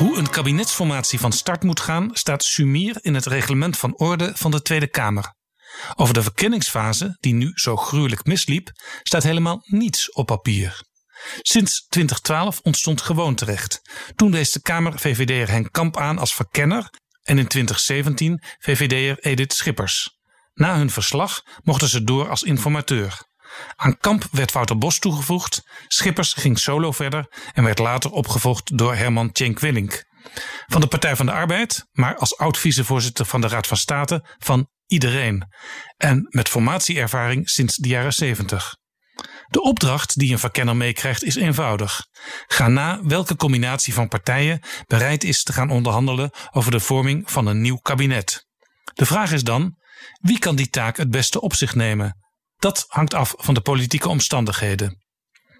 Hoe een kabinetsformatie van start moet gaan, staat sumier in het reglement van orde van de Tweede Kamer. Over de verkenningsfase, die nu zo gruwelijk misliep, staat helemaal niets op papier. Sinds 2012 ontstond gewoonterecht. Toen wees de Kamer VVD'er Henk Kamp aan als verkenner en in 2017 VVD'er Edith Schippers. Na hun verslag mochten ze door als informateur. Aan Kamp werd Wouter Bos toegevoegd, Schippers ging solo verder en werd later opgevolgd door Herman Tjenk Willink. Van de Partij van de Arbeid, maar als oud-vicevoorzitter van de Raad van State van iedereen. En met formatieervaring sinds de jaren 70. De opdracht die een verkenner meekrijgt is eenvoudig. Ga na welke combinatie van partijen bereid is te gaan onderhandelen over de vorming van een nieuw kabinet. De vraag is dan: wie kan die taak het beste op zich nemen? Dat hangt af van de politieke omstandigheden.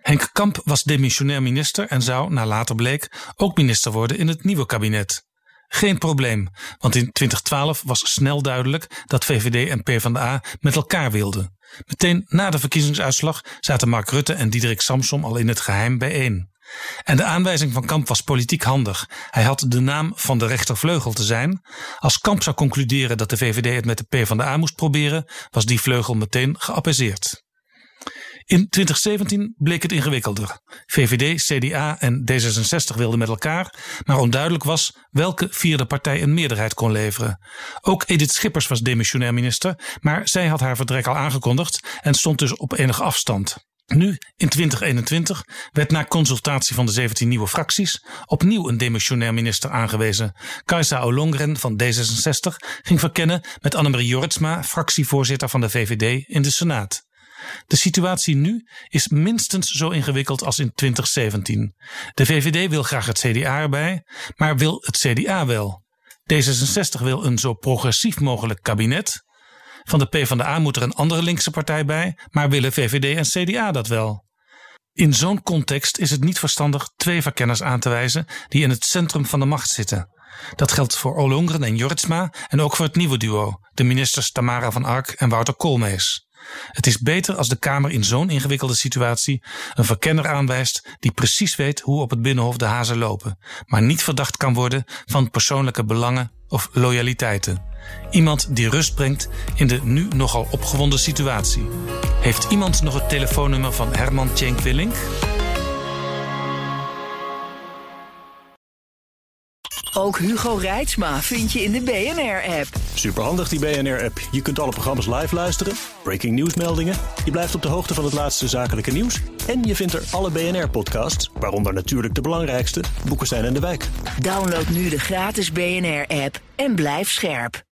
Henk Kamp was demissionair minister en zou, naar later bleek, ook minister worden in het nieuwe kabinet. Geen probleem, want in 2012 was snel duidelijk dat VVD en PvdA met elkaar wilden. Meteen na de verkiezingsuitslag zaten Mark Rutte en Diederik Samsom al in het geheim bijeen. En de aanwijzing van Kamp was politiek handig. Hij had de naam van de rechtervleugel te zijn. Als Kamp zou concluderen dat de VVD het met de PvdA moest proberen, was die vleugel meteen geapaiseerd. In 2017 bleek het ingewikkelder. VVD, CDA en D66 wilden met elkaar, maar onduidelijk was welke vierde partij een meerderheid kon leveren. Ook Edith Schippers was demissionair minister, maar zij had haar vertrek al aangekondigd en stond dus op enige afstand. Nu, in 2021, werd na consultatie van de 17 nieuwe fracties opnieuw een demissionair minister aangewezen. Kajsa Olongren van D66 ging verkennen met Annemarie Jortsma, fractievoorzitter van de VVD in de Senaat. De situatie nu is minstens zo ingewikkeld als in 2017. De VVD wil graag het CDA erbij, maar wil het CDA wel. D66 wil een zo progressief mogelijk kabinet. Van de PvdA moet er een andere linkse partij bij, maar willen VVD en CDA dat wel? In zo'n context is het niet verstandig twee verkenners aan te wijzen die in het centrum van de macht zitten. Dat geldt voor Olongren en Jortsma en ook voor het nieuwe duo, de ministers Tamara van Ark en Wouter Koolmees. Het is beter als de Kamer in zo'n ingewikkelde situatie een verkenner aanwijst die precies weet hoe op het Binnenhof de hazen lopen, maar niet verdacht kan worden van persoonlijke belangen of loyaliteiten. Iemand die rust brengt in de nu nogal opgewonden situatie. Heeft iemand nog het telefoonnummer van Herman Tjenk Willink? Ook Hugo Reitsma vind je in de BNR-app. Superhandig die BNR-app. Je kunt alle programma's live luisteren, breaking nieuwsmeldingen. Je blijft op de hoogte van het laatste zakelijke nieuws. En je vindt er alle BNR-podcasts, waaronder natuurlijk de belangrijkste, Boeken zijn in de wijk. Download nu de gratis BNR-app en blijf scherp.